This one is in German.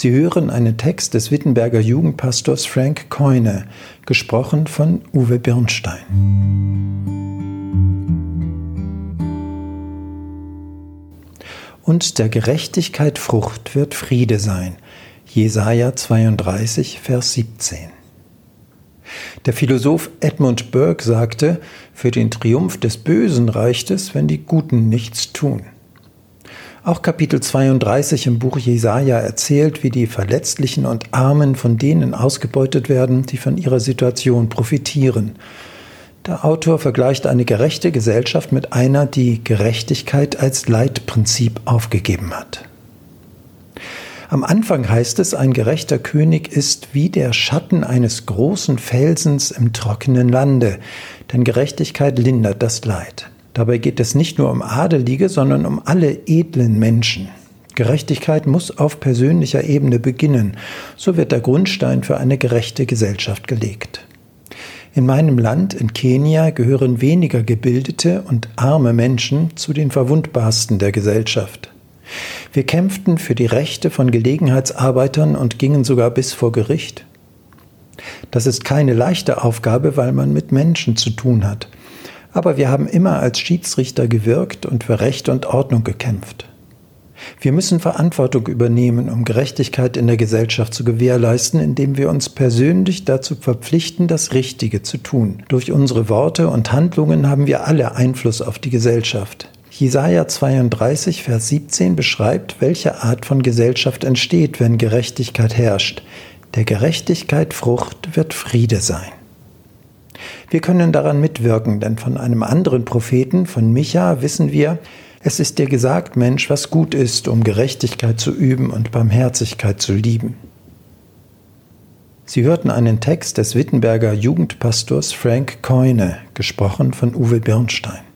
Sie hören einen Text des Wittenberger Jugendpastors Frank Keune, gesprochen von Uwe Birnstein. Und der Gerechtigkeit Frucht wird Friede sein. Jesaja 32, Vers 17. Der Philosoph Edmund Burke sagte, für den Triumph des Bösen reicht es, wenn die Guten nichts tun. Auch Kapitel 32 im Buch Jesaja erzählt, wie die Verletzlichen und Armen von denen ausgebeutet werden, die von ihrer Situation profitieren. Der Autor vergleicht eine gerechte Gesellschaft mit einer, die Gerechtigkeit als Leitprinzip aufgegeben hat. Am Anfang heißt es, ein gerechter König ist wie der Schatten eines großen Felsens im trockenen Lande, denn Gerechtigkeit lindert das Leid. Dabei geht es nicht nur um Adelige, sondern um alle edlen Menschen. Gerechtigkeit muss auf persönlicher Ebene beginnen. So wird der Grundstein für eine gerechte Gesellschaft gelegt. In meinem Land, in Kenia, gehören weniger gebildete und arme Menschen zu den verwundbarsten der Gesellschaft. Wir kämpften für die Rechte von Gelegenheitsarbeitern und gingen sogar bis vor Gericht. Das ist keine leichte Aufgabe, weil man mit Menschen zu tun hat aber wir haben immer als Schiedsrichter gewirkt und für Recht und Ordnung gekämpft. Wir müssen Verantwortung übernehmen, um Gerechtigkeit in der Gesellschaft zu gewährleisten, indem wir uns persönlich dazu verpflichten, das Richtige zu tun. Durch unsere Worte und Handlungen haben wir alle Einfluss auf die Gesellschaft. Jesaja 32, Vers 17 beschreibt, welche Art von Gesellschaft entsteht, wenn Gerechtigkeit herrscht. Der Gerechtigkeit Frucht wird Friede sein. Wir können daran mitwirken, denn von einem anderen Propheten, von Micha, wissen wir, es ist dir gesagt, Mensch, was gut ist, um Gerechtigkeit zu üben und Barmherzigkeit zu lieben. Sie hörten einen Text des Wittenberger Jugendpastors Frank Keune, gesprochen von Uwe Birnstein.